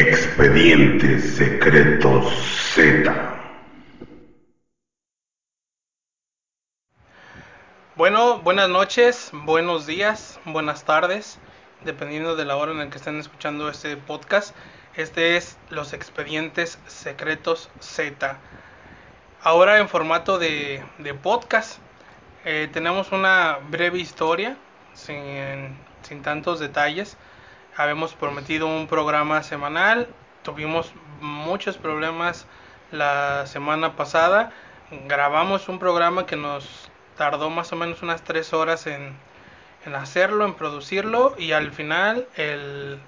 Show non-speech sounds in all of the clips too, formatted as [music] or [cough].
Expedientes Secretos Z. Bueno, buenas noches, buenos días, buenas tardes, dependiendo de la hora en la que estén escuchando este podcast. Este es Los Expedientes Secretos Z. Ahora en formato de, podcast. Eh, tenemos una breve historia, sin tantos detalles habíamos prometido un programa semanal, tuvimos muchos problemas la semana pasada, grabamos un programa que nos tardó más o menos unas tres horas en, en hacerlo, en producirlo y al final el,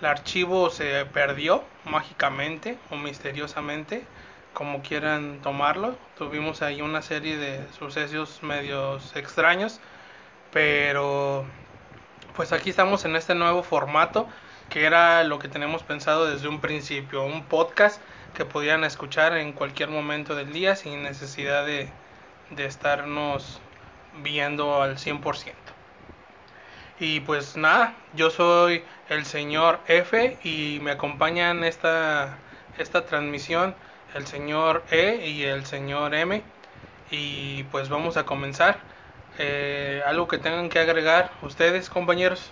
el archivo se perdió mágicamente o misteriosamente, como quieran tomarlo. Tuvimos ahí una serie de sucesos medios extraños, pero pues aquí estamos en este nuevo formato que era lo que tenemos pensado desde un principio, un podcast que podían escuchar en cualquier momento del día sin necesidad de, de estarnos viendo al 100%. Y pues nada, yo soy el señor F y me acompañan esta, esta transmisión el señor E y el señor M. Y pues vamos a comenzar. Eh, ¿Algo que tengan que agregar ustedes, compañeros?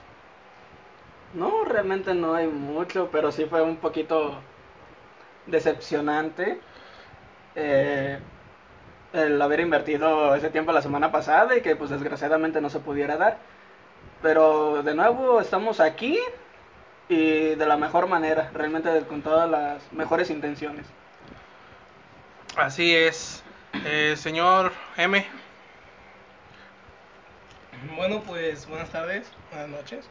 No, realmente no hay mucho, pero sí fue un poquito decepcionante eh, el haber invertido ese tiempo la semana pasada y que pues desgraciadamente no se pudiera dar. Pero de nuevo estamos aquí y de la mejor manera, realmente con todas las mejores intenciones. Así es. Eh, señor M. Bueno, pues buenas tardes, buenas noches,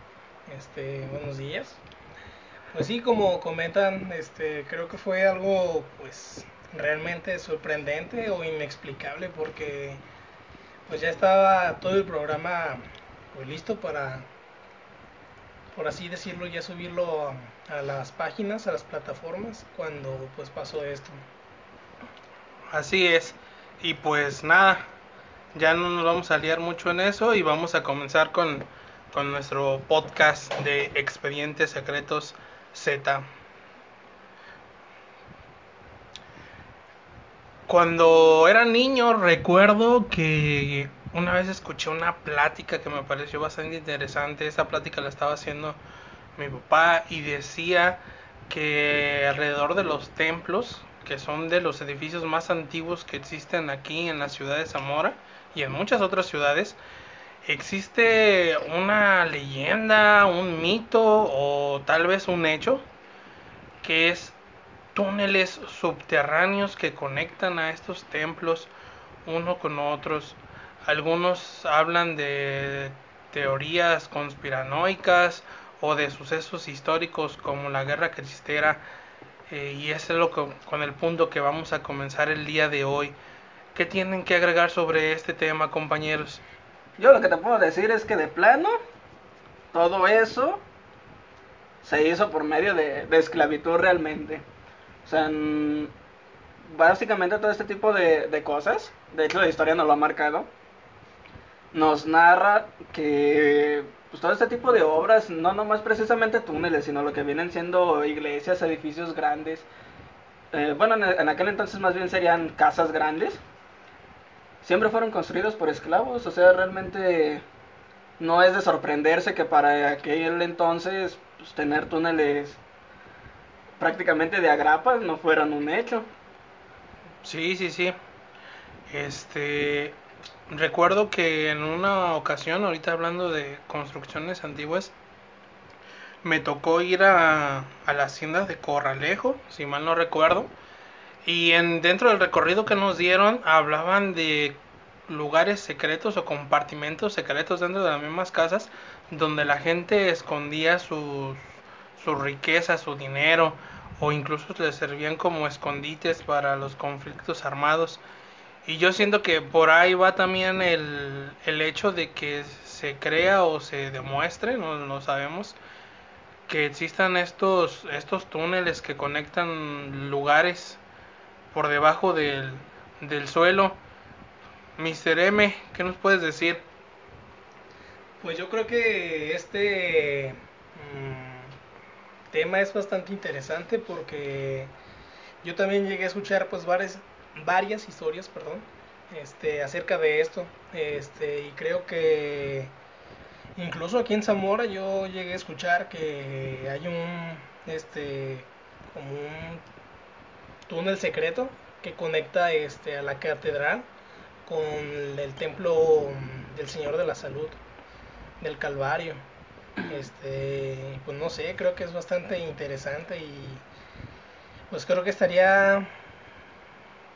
este, buenos días. Pues sí, como comentan, este, creo que fue algo, pues, realmente sorprendente o inexplicable porque, pues, ya estaba todo el programa, pues, listo para, por así decirlo, ya subirlo a, a las páginas, a las plataformas, cuando, pues, pasó esto. Así es. Y pues nada, ya no nos vamos a liar mucho en eso y vamos a comenzar con, con nuestro podcast de Expedientes Secretos Z. Cuando era niño recuerdo que una vez escuché una plática que me pareció bastante interesante. Esa plática la estaba haciendo mi papá y decía que alrededor de los templos, que son de los edificios más antiguos que existen aquí en la ciudad de Zamora, y en muchas otras ciudades, existe una leyenda, un mito o tal vez un hecho que es túneles subterráneos que conectan a estos templos uno con otros. Algunos hablan de teorías conspiranoicas o de sucesos históricos como la guerra cristera eh, y ese es lo que, con el punto que vamos a comenzar el día de hoy. ¿Qué tienen que agregar sobre este tema, compañeros? Yo lo que te puedo decir es que de plano, todo eso se hizo por medio de, esclavitud realmente. O sea, básicamente todo este tipo de, de cosas, de hecho la historia nos lo ha marcado, nos narra que pues, todo este tipo de obras, no nomás precisamente túneles, sino lo que vienen siendo iglesias, edificios grandes, eh, bueno, en, en aquel entonces más bien serían casas grandes, siempre fueron construidos por esclavos, o sea, realmente no es de sorprenderse que para aquel entonces pues, tener túneles prácticamente de agrapas no fueran un hecho. Sí, sí, sí. Este, recuerdo que en una ocasión, ahorita hablando de construcciones antiguas, me tocó ir a, a la hacienda de Corralejo, si mal no recuerdo, y en dentro del recorrido que nos dieron hablaban de lugares secretos o compartimentos secretos dentro de las mismas casas donde la gente escondía sus su riqueza, su dinero o incluso les servían como escondites para los conflictos armados. Y yo siento que por ahí va también el, el hecho de que se crea o se demuestre, no lo sabemos, que existan estos, estos túneles que conectan lugares por debajo del, del suelo. Mr. M, ¿qué nos puedes decir? Pues yo creo que este tema es bastante interesante porque yo también llegué a escuchar pues varias, varias historias, perdón, este, acerca de esto. Este, y creo que incluso aquí en Zamora yo llegué a escuchar que hay un este como un túnel secreto que conecta este a la catedral con el templo del Señor de la Salud del Calvario. Este, pues no sé, creo que es bastante interesante y pues creo que estaría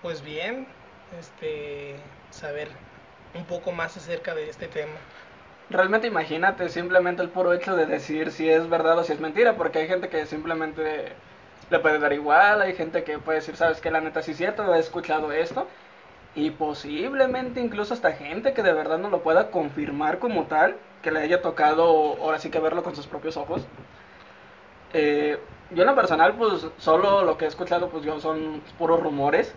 pues bien este saber un poco más acerca de este tema. Realmente imagínate simplemente el puro hecho de decir si es verdad o si es mentira, porque hay gente que simplemente le puede dar igual, hay gente que puede decir, sabes que la neta sí es cierto, he escuchado esto, y posiblemente incluso hasta gente que de verdad no lo pueda confirmar como tal, que le haya tocado ahora sí que verlo con sus propios ojos. Eh, yo en lo personal, pues solo lo que he escuchado, pues yo son puros rumores.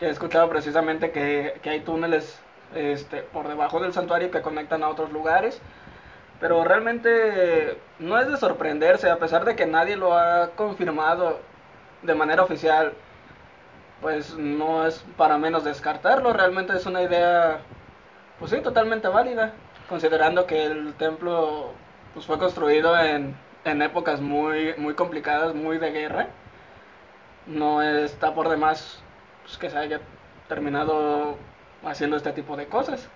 He escuchado precisamente que, que hay túneles este, por debajo del santuario que conectan a otros lugares. Pero realmente no es de sorprenderse, a pesar de que nadie lo ha confirmado de manera oficial, pues no es para menos descartarlo. Realmente es una idea, pues sí, totalmente válida, considerando que el templo pues, fue construido en, en épocas muy, muy complicadas, muy de guerra. No está por demás pues, que se haya terminado haciendo este tipo de cosas.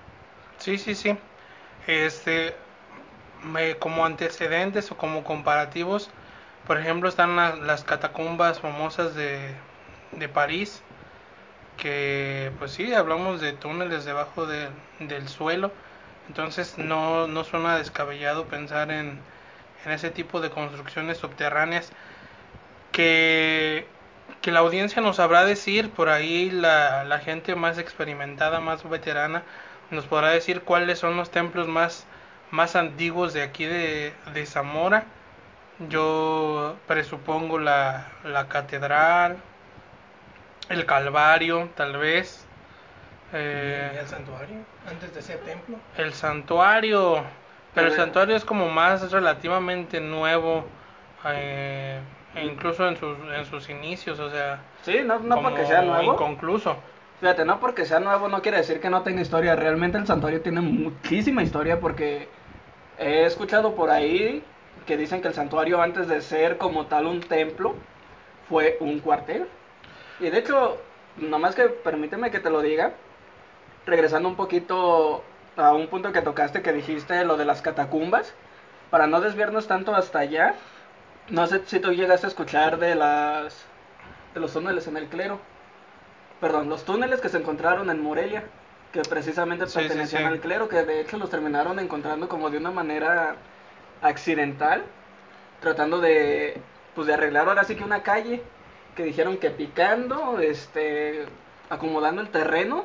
Sí, sí, sí. Este, me, como antecedentes o como comparativos, por ejemplo, están la- las catacumbas famosas de, de París, que pues sí, hablamos de túneles debajo de- del suelo, entonces no, no suena descabellado pensar en, en ese tipo de construcciones subterráneas que, que la audiencia nos sabrá decir, por ahí la, la gente más experimentada, más veterana, nos podrá decir cuáles son los templos más, más antiguos de aquí de, de Zamora. Yo presupongo la, la catedral, el Calvario, tal vez. eh, y el santuario, antes de ser templo. el santuario, pero el santuario es como más relativamente nuevo, eh, incluso en sus, en sus inicios, o sea, Sí, no, no como porque sea nuevo. inconcluso. Fíjate, no porque sea nuevo no quiere decir que no tenga historia. Realmente el santuario tiene muchísima historia porque he escuchado por ahí que dicen que el santuario antes de ser como tal un templo fue un cuartel. Y de hecho, nomás que permíteme que te lo diga, regresando un poquito a un punto que tocaste que dijiste lo de las catacumbas, para no desviarnos tanto hasta allá, no sé si tú llegaste a escuchar de las de los túneles en el clero. Perdón, los túneles que se encontraron en Morelia, que precisamente Sí, sí, pertenecían sí. al clero, que de hecho los terminaron encontrando como de una manera accidental, tratando de pues de arreglar ahora sí que una calle, que dijeron que picando, este, acomodando el terreno,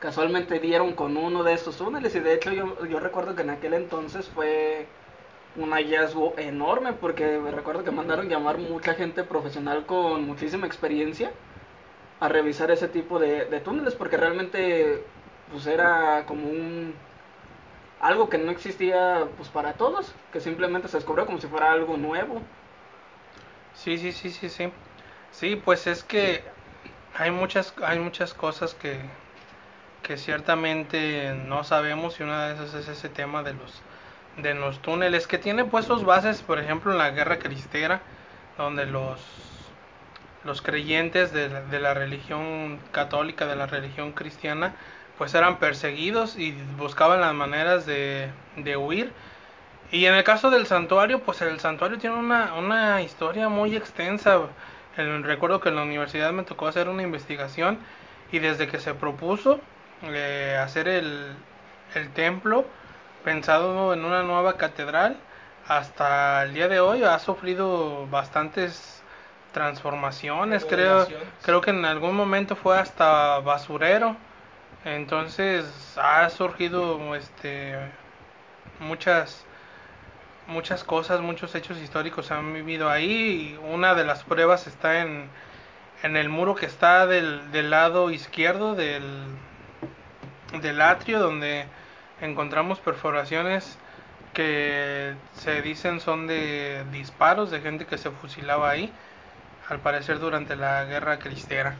casualmente dieron con uno de estos túneles. Y de hecho yo, yo recuerdo que en aquel entonces fue un hallazgo enorme porque recuerdo que mandaron llamar mucha gente profesional con muchísima experiencia a revisar ese tipo de, de túneles porque realmente pues era como un algo que no existía pues para todos que simplemente se descubrió como si fuera algo nuevo Sí, sí, sí, sí, sí. Sí, pues es que hay muchas, hay muchas cosas que, que ciertamente no sabemos y una de esas es ese tema de los, de los túneles que tiene pues sus bases, por ejemplo, en la guerra cristera, donde los, los creyentes de, la- de la religión católica, de la religión cristiana, pues eran perseguidos y buscaban las maneras de, de huir. Y en el caso del santuario, pues el santuario tiene una, una historia muy extensa. El- recuerdo que en la universidad me tocó hacer una investigación y desde que se propuso eh, hacer el, el templo pensado en una nueva catedral, hasta el día de hoy ha sufrido bastantes transformaciones. Creo, creo que en algún momento fue hasta basurero. Entonces ha surgido este muchas muchas cosas, muchos hechos históricos han vivido ahí. Y una de las pruebas está en, en el muro que está del, del lado izquierdo del, del atrio, donde encontramos perforaciones que se dicen son de disparos de gente que se fusilaba ahí, al parecer durante la guerra cristiana.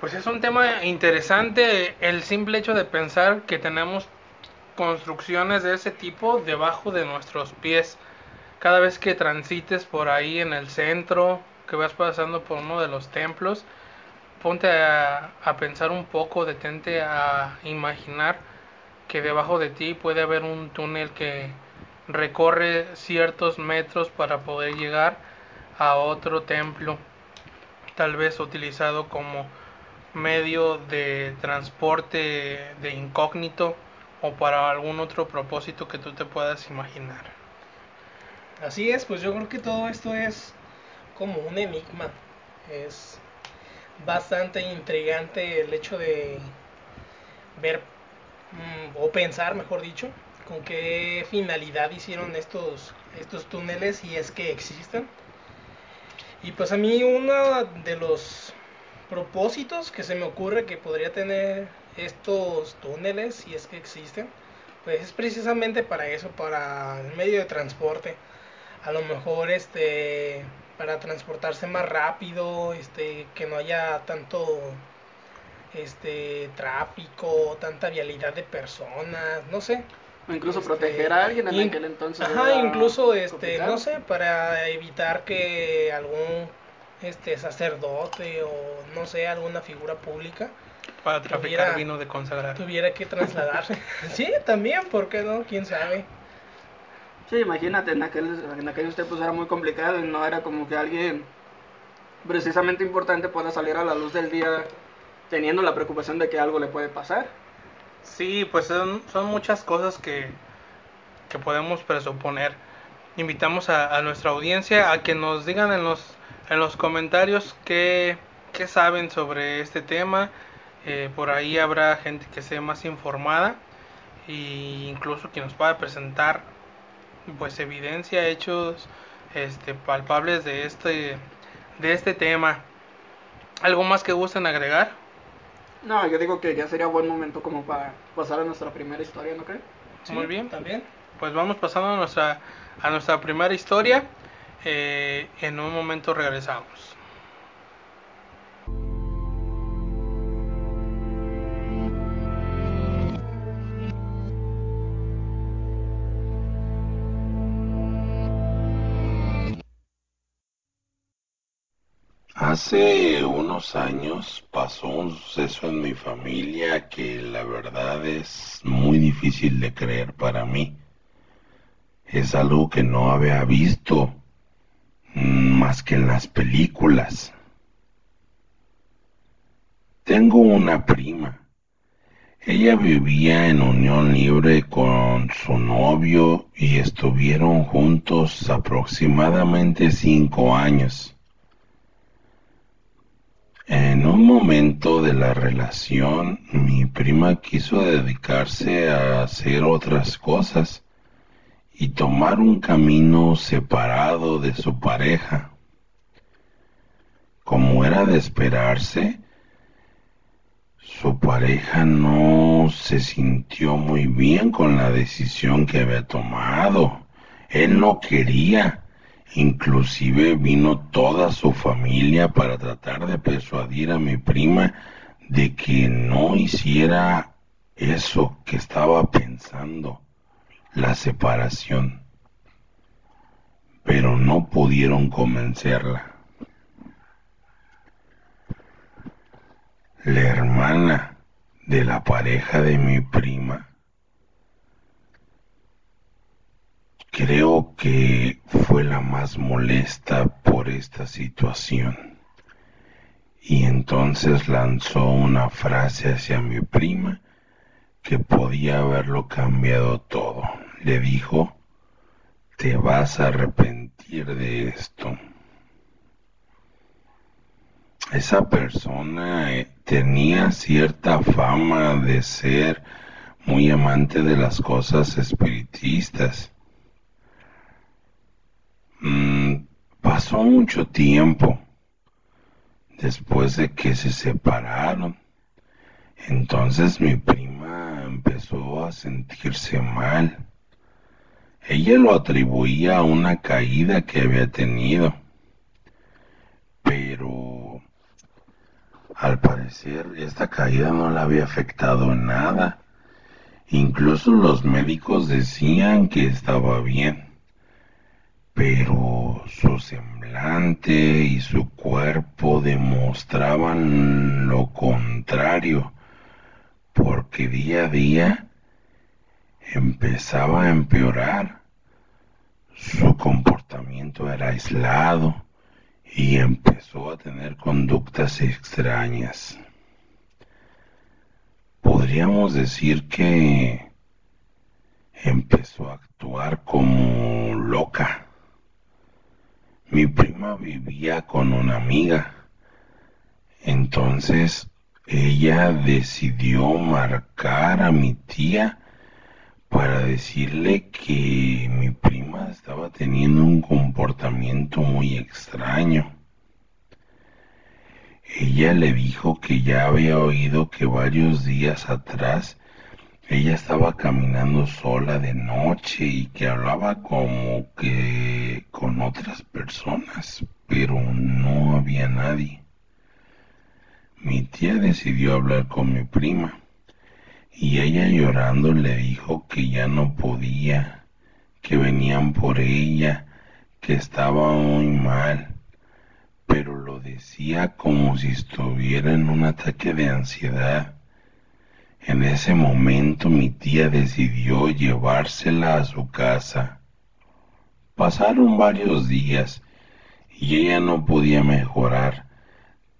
Pues es un tema interesante el simple hecho de pensar que tenemos construcciones de ese tipo debajo de nuestros pies. Cada vez que transites por ahí en el centro, que vas pasando por uno de los templos, ponte a, a pensar un poco, detente a imaginar que debajo de ti puede haber un túnel que recorre ciertos metros para poder llegar a otro templo, tal vez utilizado como medio de transporte de incógnito o para algún otro propósito que tú te puedas imaginar. Así es, pues yo creo que todo esto es como un enigma. Es bastante intrigante el hecho de ver mm, o pensar, mejor dicho, con qué finalidad hicieron estos estos túneles y es que existen. Y pues a mí uno de los propósitos que se me ocurre que podría tener estos túneles, si es que existen, pues es precisamente para eso, para el medio de transporte. A lo mejor este para transportarse más rápido, este que no haya tanto este tráfico, tanta vialidad de personas, no sé. O incluso Este, proteger a alguien en in- aquel entonces. Ajá, incluso este, complicado. no sé, para evitar que algún este sacerdote o no sé, alguna figura pública Para traficar Tuviera- vino de consagrar. tuviera que trasladarse. [laughs] [laughs] sí, también, ¿por qué no? ¿Quién sabe? Sí, imagínate, en, aquel, en aquellos tiempos era muy complicado y no era como que alguien precisamente importante pueda salir a la luz del día teniendo la preocupación de que algo le puede pasar. Sí, pues son, son muchas cosas que, que podemos presuponer. Invitamos a, a nuestra audiencia a que nos digan en los, en los comentarios qué, qué saben sobre este tema. Eh, por ahí habrá gente que esté más informada e incluso que nos pueda presentar pues evidencia, hechos este, palpables de este, de este tema. ¿Algo más que gusten agregar? No, yo digo que ya sería buen momento como para pasar a nuestra primera historia, ¿no crees? Sí, Muy bien. También. Pues vamos pasando a nuestra, a nuestra primera historia. Eh, en un momento regresamos. Hace unos años pasó un suceso en mi familia que la verdad es muy difícil de creer para mí. Es algo que no había visto más que en las películas. Tengo una prima. Ella vivía en unión libre con su novio y estuvieron juntos aproximadamente cinco años. En un momento de la relación, mi prima quiso dedicarse a hacer otras cosas y tomar un camino separado de su pareja. Como era de esperarse, su pareja no se sintió muy bien con la decisión que había tomado. Él no quería. Inclusive vino toda su familia para tratar de persuadir a mi prima de que no hiciera eso que estaba pensando, la separación. Pero no pudieron convencerla. La hermana de la pareja de mi prima creo que fue la más molesta por esta situación. Y entonces lanzó una frase hacia mi prima que podía haberlo cambiado todo. Le dijo, te vas a arrepentir de esto. Esa persona eh, tenía cierta fama de ser muy amante de las cosas espiritistas. Mm, pasó mucho tiempo después de que se separaron. Entonces mi prima empezó a sentirse mal. Ella lo atribuía a una caída que había tenido, pero al parecer esta caída no la había afectado nada. Incluso los médicos decían que estaba bien, pero su semblante y su cuerpo demostraban lo contrario, porque día a día empezaba a empeorar. Su comportamiento era aislado y empezó a tener conductas extrañas. Podríamos decir que empezó a actuar como loca. Mi prima vivía con una amiga. Entonces ella decidió marcar a mi tía para decirle que mi prima estaba teniendo un comportamiento muy extraño. Ella le dijo que ya había oído que varios días atrás ella estaba caminando sola de noche y que hablaba como que con otras personas, pero no había nadie. Mi tía decidió hablar con mi prima y ella llorando le dijo que ya no podía, que venían por ella, que estaba muy mal, pero lo decía como si estuviera en un ataque de ansiedad. En ese momento mi tía decidió llevársela a su casa. Pasaron varios días y ella no podía mejorar.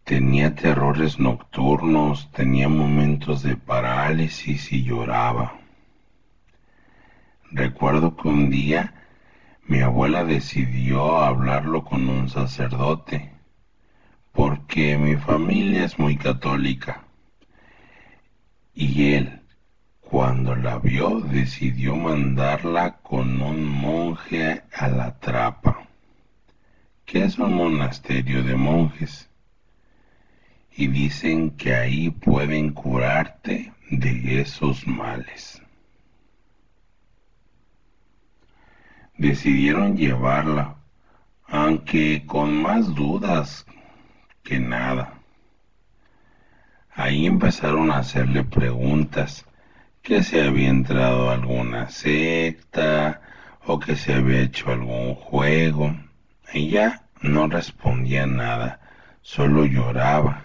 Tenía terrores nocturnos, tenía momentos de parálisis y lloraba. Recuerdo que un día mi abuela decidió hablarlo con un sacerdote, porque mi familia es muy católica. Y él, cuando la vio, decidió mandarla con un monje a la trapa, que es un monasterio de monjes y dicen que ahí pueden curarte de esos males. Decidieron llevarla, aunque con más dudas que nada. Ahí empezaron a hacerle preguntas, que se había entrado alguna secta o que se había hecho algún juego. Ella no respondía nada, solo lloraba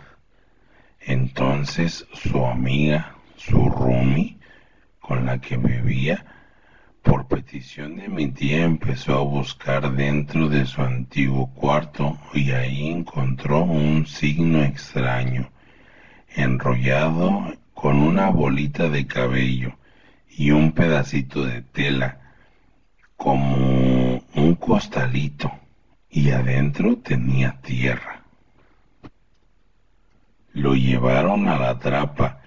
entonces su amiga, su Rumi, con la que vivía, por petición de mi tía empezó a buscar dentro de su antiguo cuarto y ahí encontró un signo extraño, enrollado con una bolita de cabello y un pedacito de tela, como un costalito, y adentro tenía tierra. Lo llevaron a la trapa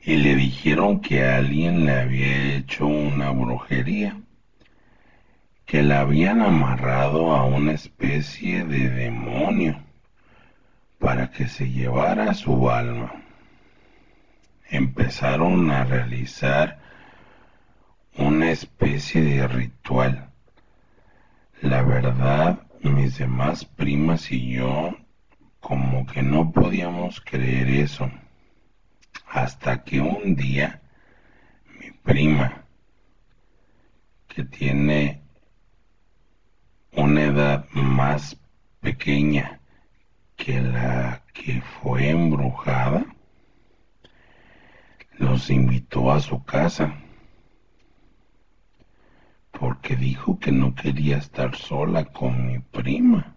y le dijeron que alguien le había hecho una brujería, que la habían amarrado a una especie de demonio para que se llevara su alma. Empezaron a realizar una especie de ritual. La verdad, mis demás primas y yo como que no podíamos creer eso. Hasta que un día mi prima, que tiene una edad más pequeña que la que fue embrujada, los invitó a su casa porque dijo que no quería estar sola con mi prima.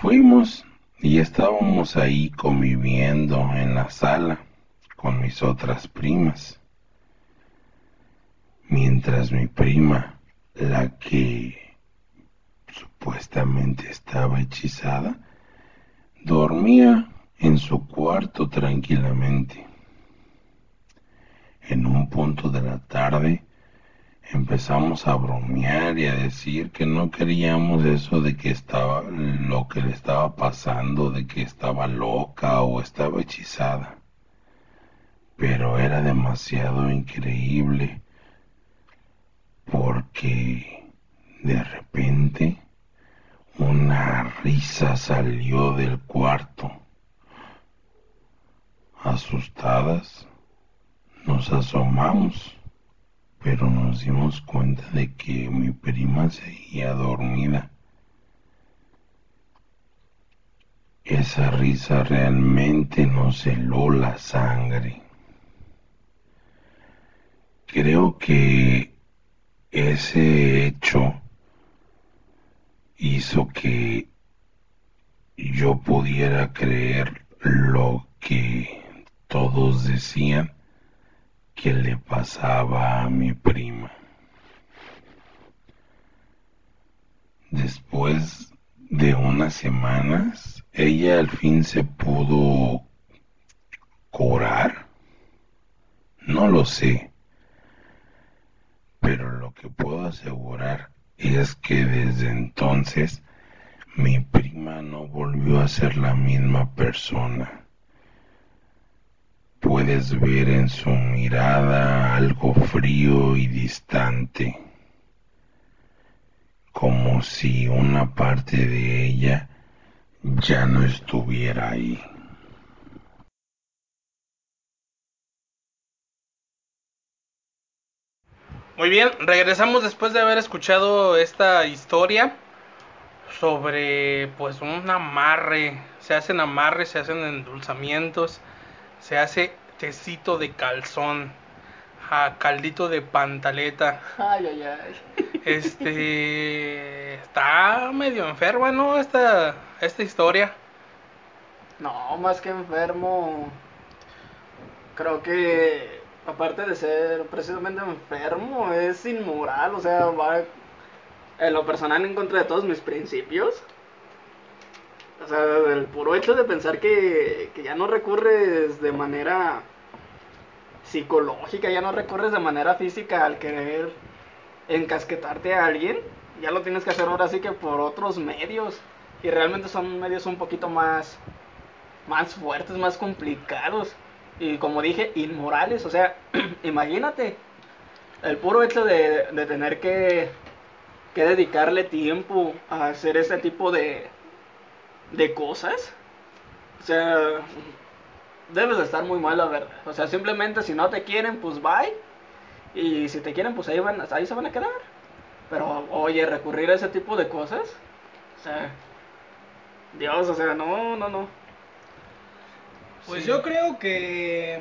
Fuimos y estábamos ahí conviviendo en la sala con mis otras primas. Mientras mi prima, la que supuestamente estaba hechizada, dormía en su cuarto tranquilamente. En un punto de la tarde, empezamos a bromear y a decir que no queríamos eso de que estaba lo que le estaba pasando, de que estaba loca o estaba hechizada. Pero era demasiado increíble que de repente una risa salió del cuarto. Asustadas, nos asomamos, pero nos dimos cuenta de que mi prima seguía dormida. Esa risa realmente nos heló la sangre. Creo que ese hecho hizo que yo pudiera creer lo que todos decían que le pasaba a mi prima. Después de unas semanas, ella al fin se pudo curar. No lo sé, pero lo que puedo asegurar es que desde entonces mi prima no volvió a ser la misma persona. Puedes ver en su mirada algo frío y distante, como si una parte de ella ya no estuviera ahí. Muy bien, regresamos después de haber escuchado esta historia sobre pues un amarre. Se hacen amarres, se hacen endulzamientos, se hace tecito de calzón, a caldito de pantaleta. Ay, ay, ay. Este está medio enferma, ¿no? Esta esta historia. No, más que enfermo. Creo que aparte de ser precisamente enfermo, es inmoral, o sea, va en lo personal en contra de todos mis principios. Sea, el puro hecho de pensar que, que ya no recurres de manera psicológica, ya no recurres de manera física al querer encasquetarte a alguien, ya lo tienes que hacer ahora sí que por otros medios. Y realmente son medios un poquito más, más fuertes, más complicados y como dije, inmorales. O sea, [clears throat] imagínate el puro hecho de, de tener que, que, dedicarle tiempo a hacer ese tipo de, de cosas. O sea, debes de estar muy mal, la verdad. O sea, simplemente si no te quieren, pues bye. Y si te quieren, pues ahí, van, ahí se van a quedar. Pero, oye, recurrir a ese tipo de cosas. O sea, Dios, o sea, no, no, no. Pues Sí. yo creo que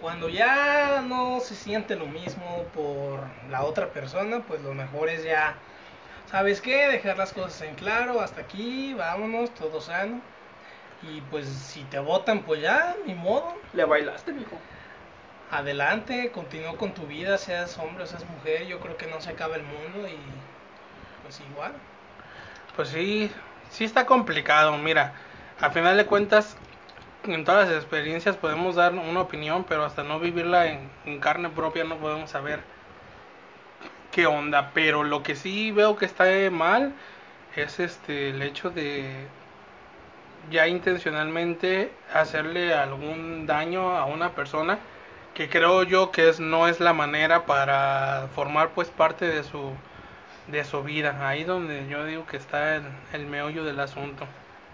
cuando ya no se siente lo mismo por la otra persona, pues lo mejor es ya, ¿sabes qué? Dejar las cosas en claro, hasta aquí, vámonos, todo sano. Y pues si te votan, pues ya, ni modo, Le bailaste, mijo. adelante, continúa con tu vida, seas hombre o seas mujer, yo creo que no se acaba el mundo y pues igual. Pues sí, sí está complicado. Mira, a final de cuentas, en todas las experiencias podemos dar una opinión, pero hasta no vivirla en, en carne propia no podemos saber qué onda. Pero lo que sí veo que está mal es este el hecho de ya intencionalmente hacerle algún daño a una persona que creo yo que es no es la manera para formar pues parte de su de su vida ahí donde yo digo que está el, el meollo del asunto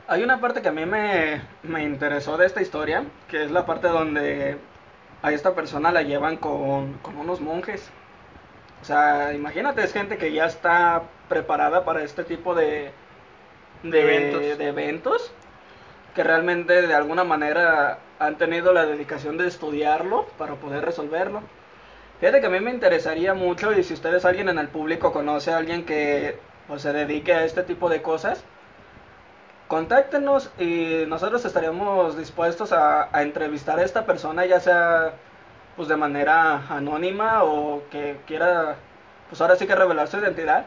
Hay una parte que a mí me, me interesó de esta historia, que es la parte donde a esta persona la llevan con, con unos monjes. O sea, imagínate, es gente que ya está preparada para este tipo de, de, Eventos. de eventos, que realmente de alguna manera han tenido la dedicación de estudiarlo para poder resolverlo. Fíjate que a mí me interesaría mucho y si ustedes alguien en el público conoce a alguien que pues, se dedique a este tipo de cosas, contáctenos y nosotros estaríamos dispuestos a, a entrevistar a esta persona, ya sea pues de manera anónima o que quiera pues ahora sí que revelar su identidad,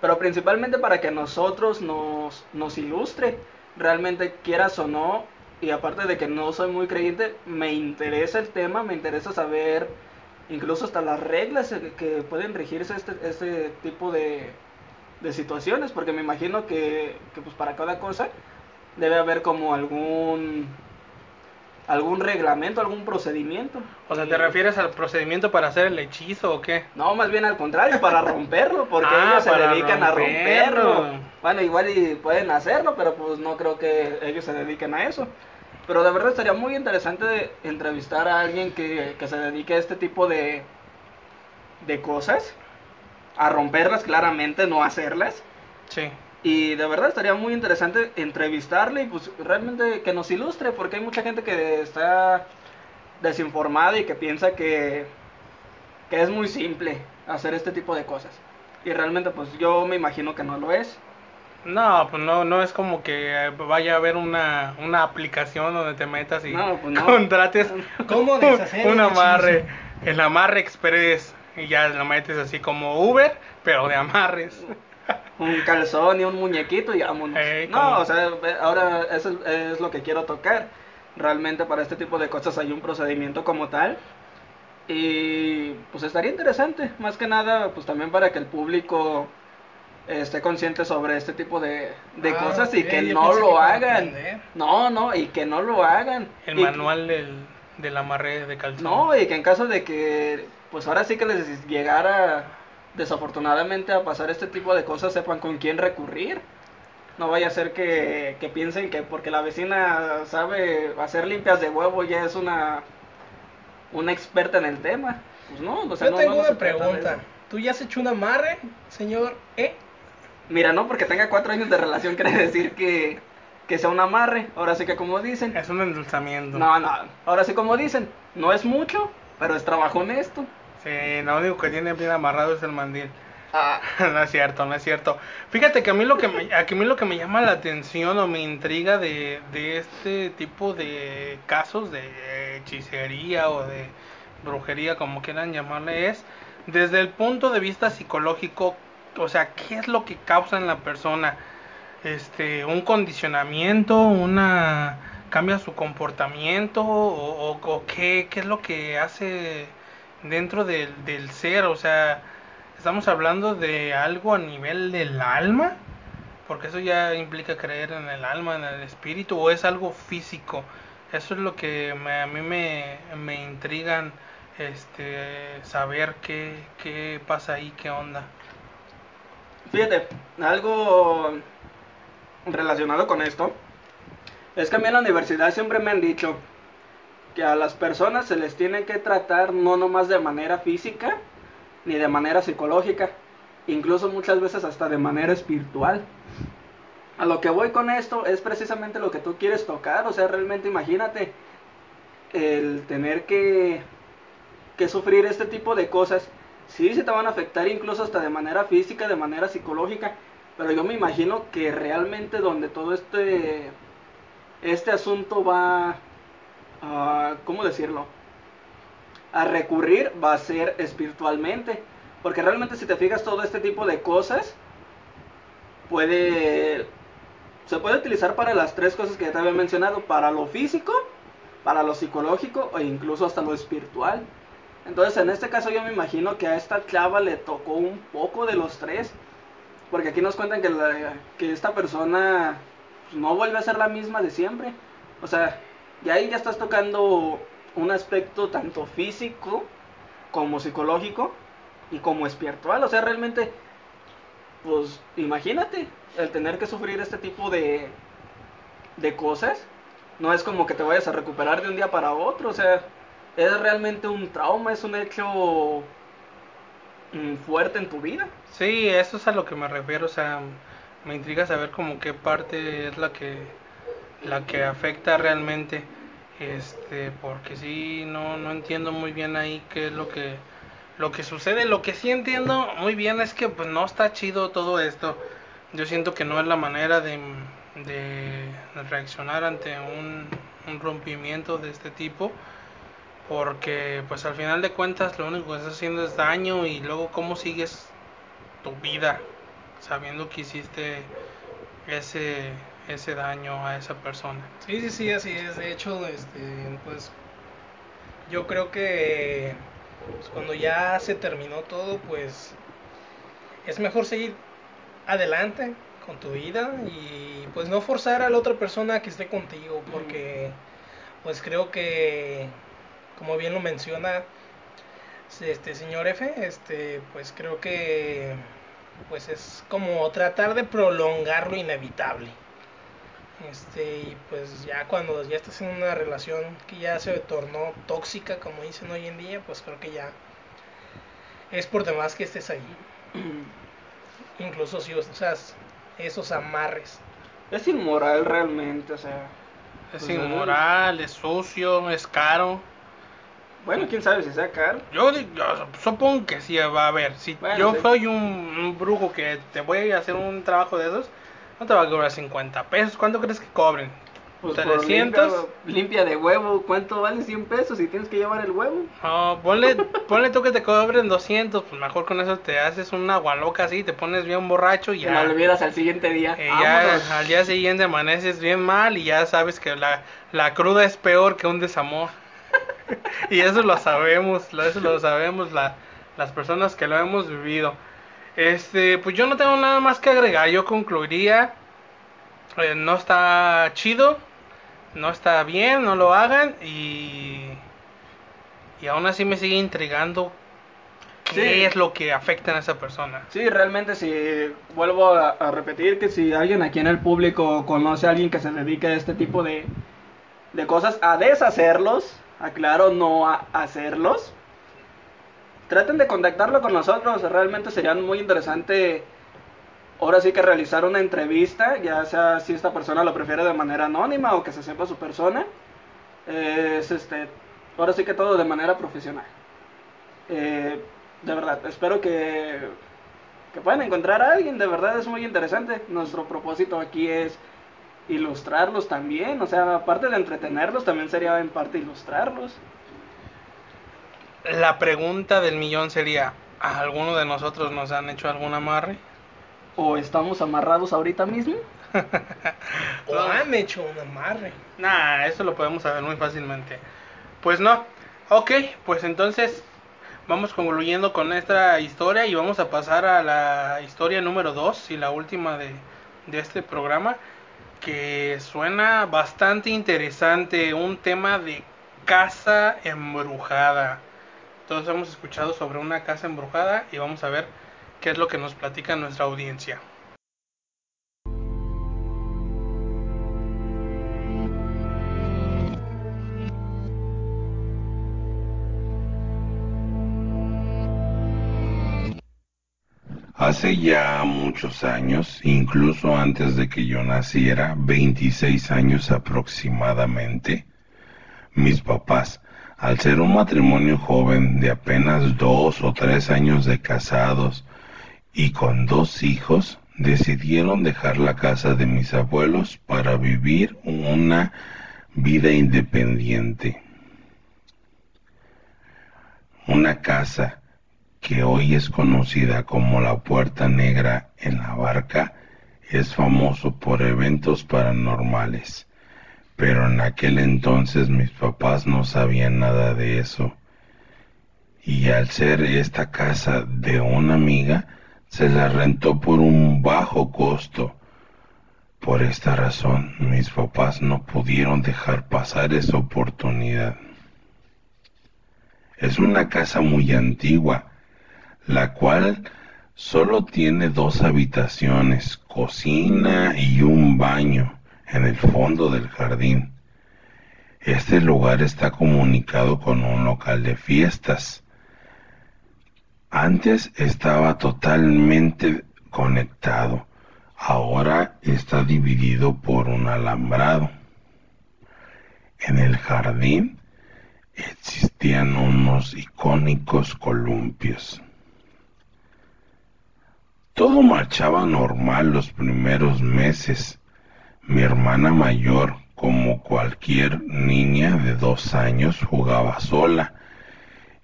pero principalmente para que nosotros nos, nos ilustre, realmente quieras o no, y aparte de que no soy muy creyente, me interesa el tema, me interesa saber incluso hasta las reglas que- pueden regirse este, este tipo de, de situaciones, porque me imagino que, que, pues para cada cosa debe haber como algún algún reglamento, algún procedimiento. O sea, ¿te refieres al procedimiento para hacer el hechizo o qué? No, más bien al contrario, para [laughs] romperlo, porque Ah, ellos se dedican a romperlo. romperlo. Bueno, igual y pueden hacerlo, pero pues no creo que ellos se dediquen a eso. Pero de verdad estaría muy interesante entrevistar a alguien que, que se dedique a este tipo de, de cosas, a romperlas claramente, no hacerlas. Sí. Y de verdad estaría muy interesante entrevistarle y pues realmente que nos ilustre, porque hay mucha gente que está desinformada y que piensa que, que es muy simple hacer este tipo de cosas. Y realmente pues yo me imagino que no lo es. No, pues no, no es como que vaya a haber una, una aplicación donde te metas y No, pues no. contrates [laughs] ¿Cómo deshacer un amarre, el amarre express y ya lo metes así como Uber, pero de amarres. [laughs] Un calzón y un muñequito y vámonos. Ey, no, o sea, ahora eso es, es lo que quiero tocar. Realmente para este tipo de cosas hay un procedimiento como tal. Y pues estaría interesante, más que nada, pues también para que el público esté consciente sobre este tipo de, de Ah, cosas y ok, que yo no lo que hagan. No, no, y que no lo hagan. El Y- manual del, del amarre de calzón. no, y que en caso de que, pues ahora sí que les llegara desafortunadamente a pasar este tipo de cosas, sepan con quién recurrir. No vaya a ser que, que piensen que porque la vecina sabe hacer limpias de huevo ya es una, una experta en el tema. Pues no, o sea, Yo no, tengo no, una pregunta. ¿Tú ya has hecho un amarre, señor E? Mira, no porque tenga cuatro años de relación quiere decir que, que sea un amarre. Ahora sí que como dicen. Es un endulzamiento. No, no, ahora sí como dicen. No es mucho, pero es trabajo honesto. Sí, lo único que tiene bien amarrado es el mandil. Ah, [laughs] no es cierto, no es cierto. Fíjate que a mí lo que me, a mí lo que me llama la atención o me intriga de, de este tipo de casos de hechicería o de brujería, como quieran llamarle, es desde el punto de vista psicológico, o sea, ¿qué es lo que causa en la persona? Este, un condicionamiento, una cambia su comportamiento o, o- o qué, qué es lo que hace dentro del, del ser, o sea, estamos hablando de algo a nivel del alma, porque eso ya implica creer en el alma, en el espíritu, o es algo físico. Eso es lo que me- a mí me, me intrigan, este, saber qué, qué pasa ahí, qué onda. Fíjate, algo relacionado con esto es que a mí en la universidad siempre me han dicho que a las personas se les tiene que tratar no nomás de manera física ni de manera psicológica, incluso muchas veces hasta de manera espiritual. A lo que voy con esto es precisamente lo que tú quieres tocar, o sea, realmente imagínate el tener que, que sufrir este tipo de cosas. Sí, se te van a afectar incluso hasta de manera física, de manera psicológica, pero yo me imagino que realmente donde todo este, este asunto va, a, ¿cómo decirlo? A recurrir va a ser espiritualmente, porque realmente si te fijas todo este tipo de cosas puede se puede utilizar para las tres cosas que ya te había mencionado, para lo físico, para lo psicológico e incluso hasta lo espiritual. Entonces, en este caso yo me imagino que a esta chava le tocó un poco de los tres, porque aquí nos cuentan que, la- que esta persona pues, no vuelve a ser la misma de siempre. O sea, y ahí ya estás tocando un aspecto tanto físico como psicológico y como espiritual. O sea, realmente, pues imagínate el tener que sufrir este tipo de, de cosas. No es como que te vayas a recuperar de un día para otro. O sea, es realmente un trauma, es un hecho mm, fuerte en tu vida. Sí, eso es a lo que me refiero, o sea, me intriga saber como qué parte es la que la que afecta realmente este porque sí no no entiendo muy bien ahí qué es lo que lo que sucede, lo que sí entiendo muy bien es que pues no está chido todo esto. Yo siento que no es la manera de, de reaccionar ante un, un rompimiento de este tipo porque pues al final de cuentas lo único que estás haciendo es daño y luego cómo sigues tu vida sabiendo que hiciste ese ese daño a esa persona. Sí, sí, sí, así es. De hecho, este, pues yo creo que pues, cuando ya se terminó todo, pues es mejor seguir adelante con tu vida y pues no forzar a la otra persona a que esté contigo, porque pues creo que, como bien lo menciona este señor F, este, pues creo que pues es como tratar de prolongar lo inevitable. Este, y pues ya cuando ya estás en una relación que ya se tornó tóxica, como dicen hoy en día, pues creo que ya es por demás que estés ahí. [clears throat] Incluso si usas esos amarres. Es inmoral realmente, o sea. Es pues, inmoral, es sucio, es caro. Bueno, quién sabe si sea caro. Yo, supongo que sí va a haber. Si Bueno, yo sí. soy un, un brujo que te voy a hacer un trabajo de esos, no te va a cobrar 50 pesos. ¿Cuánto crees que cobren? Pues por 300. limpia, limpia de huevo, ¿cuánto vale 100 pesos si tienes que llevar el huevo? No, ponle, [laughs] ponle tú que te cobren 200, pues mejor con eso te haces una agualoca así, te pones bien borracho y ya. no olvidas al siguiente día. Eh, ya al día siguiente amaneces bien mal y ya sabes que la, la cruda es peor que un desamor. [laughs] y eso lo sabemos, lo- eso lo sabemos la- las personas que lo hemos vivido. Este, pues yo no tengo nada más que agregar, yo concluiría, eh, no está chido, no está bien, no lo hagan y, y aún así me sigue intrigando qué Sí. es lo que afecta a esa persona. Sí, realmente si vuelvo a, a repetir que si alguien aquí en el público conoce a alguien que se dedique a este tipo de, de cosas, a deshacerlos, aclaro, no a hacerlos, traten de contactarlo con nosotros, realmente sería muy interesante ahora sí que realizar una entrevista, ya sea si esta persona lo prefiere de manera anónima o que se sepa su persona, es este, ahora sí que todo de manera profesional. Eh, de verdad, espero que, que puedan encontrar a alguien, de verdad es muy interesante. Nuestro propósito aquí es ilustrarlos también, o sea, aparte de entretenerlos, también sería en parte ilustrarlos. La pregunta del millón sería, ¿a alguno de nosotros nos han hecho algún amarre? O estamos amarrados ahorita mismo. [laughs] O han hecho un amarre. Nah, eso lo podemos saber muy fácilmente. Pues no. Ok, pues entonces vamos concluyendo con esta historia y vamos a pasar a la historia número 2 y la última de, de este programa que suena bastante interesante, un tema de casa embrujada. Todos hemos escuchado sobre una casa embrujada y vamos a ver qué es lo que nos platica nuestra audiencia. Hace ya muchos años, incluso antes de que yo naciera, 26 años aproximadamente, mis papás, al ser un matrimonio joven de apenas dos o tres años de casados y con dos hijos, decidieron dejar la casa de mis abuelos para vivir una vida independiente. Una casa que hoy es conocida como la Puerta Negra en la Barca, es famoso por eventos paranormales. Pero en aquel entonces mis papás no sabían nada de eso. Y al ser esta casa de una amiga, se la rentó por un bajo costo. Por esta razón, mis papás no pudieron dejar pasar esa oportunidad. Es una casa muy antigua, la cual solo tiene dos habitaciones, cocina y un baño en el fondo del jardín. Este lugar está comunicado con un local de fiestas. Antes estaba totalmente conectado, ahora está dividido por un alambrado. En el jardín existían unos icónicos columpios. Todo marchaba normal los primeros meses. Mi hermana mayor, como cualquier niña de dos años, jugaba sola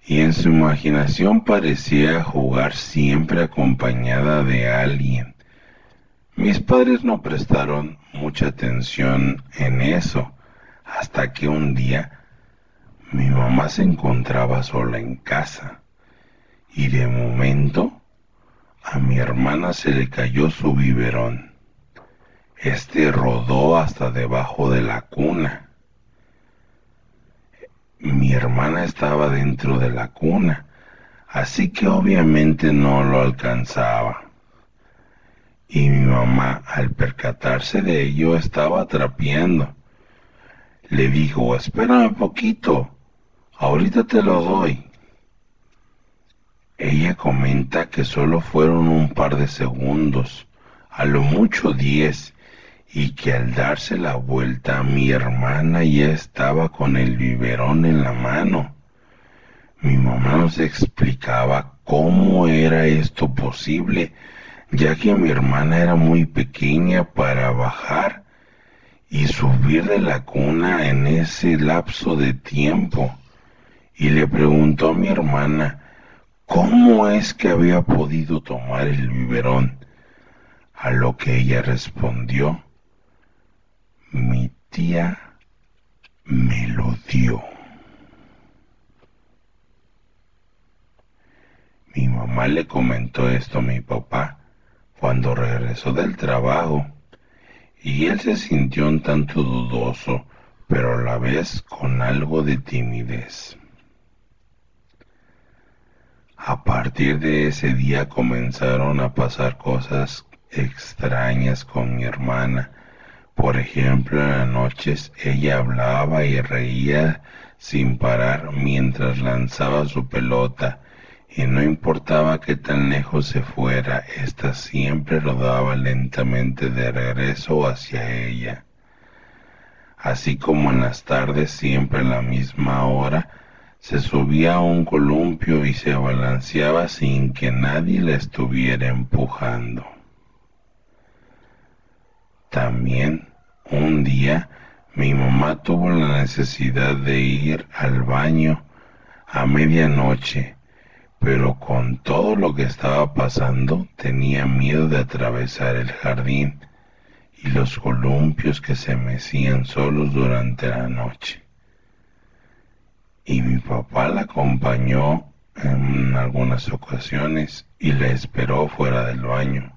y en su imaginación parecía jugar siempre acompañada de alguien. Mis padres no prestaron mucha atención en eso hasta que un día mi mamá se encontraba sola en casa y de momento a mi hermana se le cayó su biberón. Este rodó hasta debajo de la cuna. mi hermana estaba dentro de la cuna, así que obviamente no lo alcanzaba. Y mi mamá, al percatarse de ello, estaba trapeando. Le dijo, espérame poquito, ahorita te lo doy. Ella comenta que solo fueron un par de segundos, a lo mucho diez, y que al darse la vuelta mi hermana ya estaba con el biberón en la mano. Mi mamá nos explicaba cómo era esto posible, ya que mi hermana era muy pequeña para bajar y subir de la cuna en ese lapso de tiempo. Y le preguntó a mi hermana cómo es que había podido tomar el biberón, a lo que ella respondió, mi tía me lo dio. Mi mamá le comentó esto a mi papá cuando regresó del trabajo y él se sintió un tanto dudoso, pero a la vez con algo de timidez. A partir de ese día comenzaron a pasar cosas extrañas con mi hermana por ejemplo, en las noches ella hablaba y reía sin parar mientras lanzaba su pelota, y no importaba qué tan lejos se fuera, ésta siempre rodaba lentamente de regreso hacia ella. Así como en las tardes, siempre a la misma hora, se subía a un columpio y se balanceaba sin que nadie la estuviera empujando. También un día mi mamá tuvo la necesidad de ir al baño a medianoche, pero con todo lo que estaba pasando tenía miedo de atravesar el jardín y los columpios que se mecían solos durante la noche. Y mi papá la acompañó en algunas ocasiones y la esperó fuera del baño.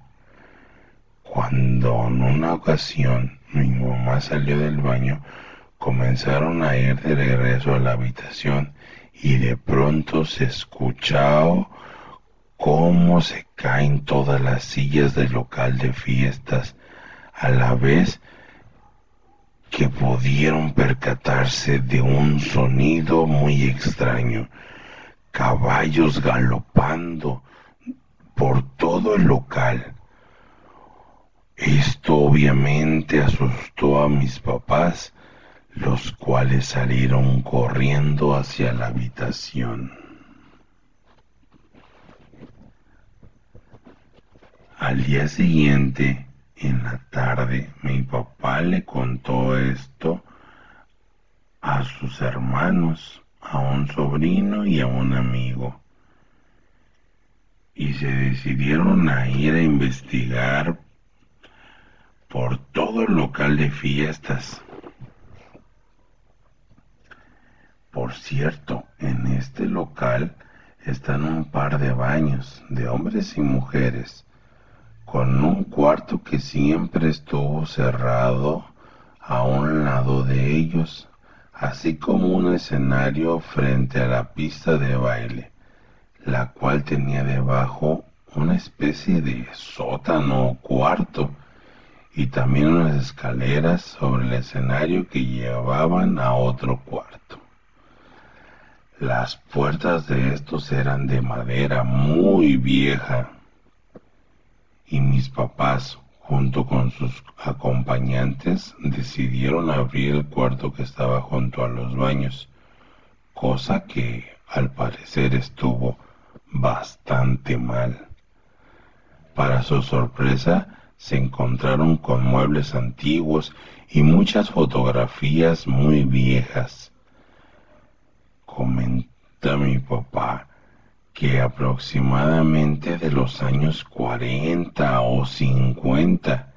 Cuando en una ocasión mi mamá salió del baño, comenzaron a ir de regreso a la habitación y de pronto se escuchó cómo se caen todas las sillas del local de fiestas a la vez que pudieron percatarse de un sonido muy extraño, caballos galopando por todo el local esto obviamente asustó a mis papás, los cuales salieron corriendo hacia la habitación. Al día siguiente, en la tarde, mi papá le contó esto a sus hermanos, a un sobrino y a un amigo. Y se decidieron a ir a investigar por todo el local de fiestas. Por cierto, en este local están un par de baños de hombres y mujeres, con un cuarto que siempre estuvo cerrado a un lado de ellos, así como un escenario frente a la pista de baile, la cual tenía debajo una especie de sótano o cuarto y también unas escaleras sobre el escenario que llevaban a otro cuarto. Las puertas de estos eran de madera muy vieja y mis papás junto con sus acompañantes decidieron abrir el cuarto que estaba junto a los baños, cosa que al parecer estuvo bastante mal. Para su sorpresa, se encontraron con muebles antiguos y muchas fotografías muy viejas. Comenta mi papá que aproximadamente de los años 40 o 50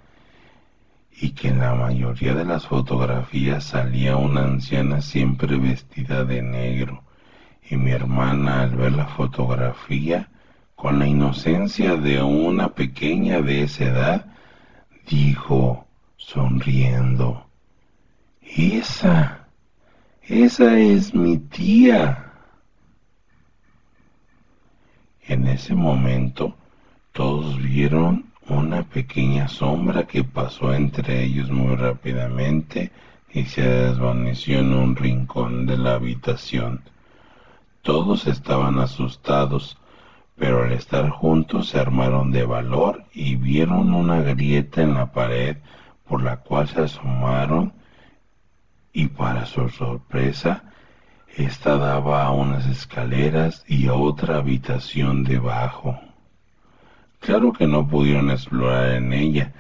y que en la mayoría de las fotografías salía una anciana siempre vestida de negro y mi hermana al ver la fotografía con la inocencia de una pequeña de esa edad, dijo, sonriendo, esa, esa es mi tía. En ese momento todos vieron una pequeña sombra que pasó entre ellos muy rápidamente y se desvaneció en un rincón de la habitación. Todos estaban asustados, pero al estar juntos se armaron de valor y vieron una grieta en la pared por la cual se asomaron y para su sorpresa esta daba a unas escaleras y a otra habitación debajo. Claro que no pudieron explorar en ella,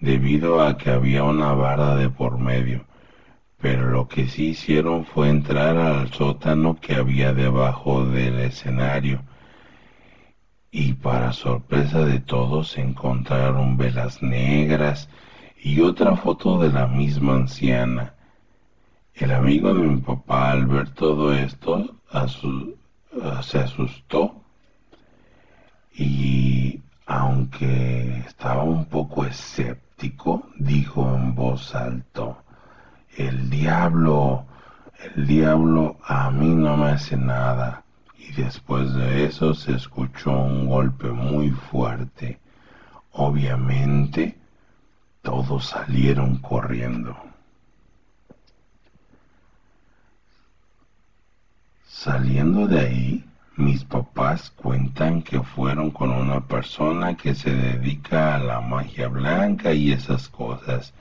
debido a que había una barda de por medio, pero lo que sí hicieron fue entrar al sótano que había debajo del escenario, y para sorpresa de todos encontraron velas negras y otra foto de la misma anciana. El amigo de mi papá al ver todo esto se asustó y aunque estaba un poco escéptico, dijo en voz alta, el diablo, el diablo a mí no me hace nada. Y después de eso se escuchó un golpe muy fuerte. Obviamente, todos salieron corriendo. Saliendo de ahí, mis papás cuentan que fueron con una persona que se dedica a la magia blanca y esas cosas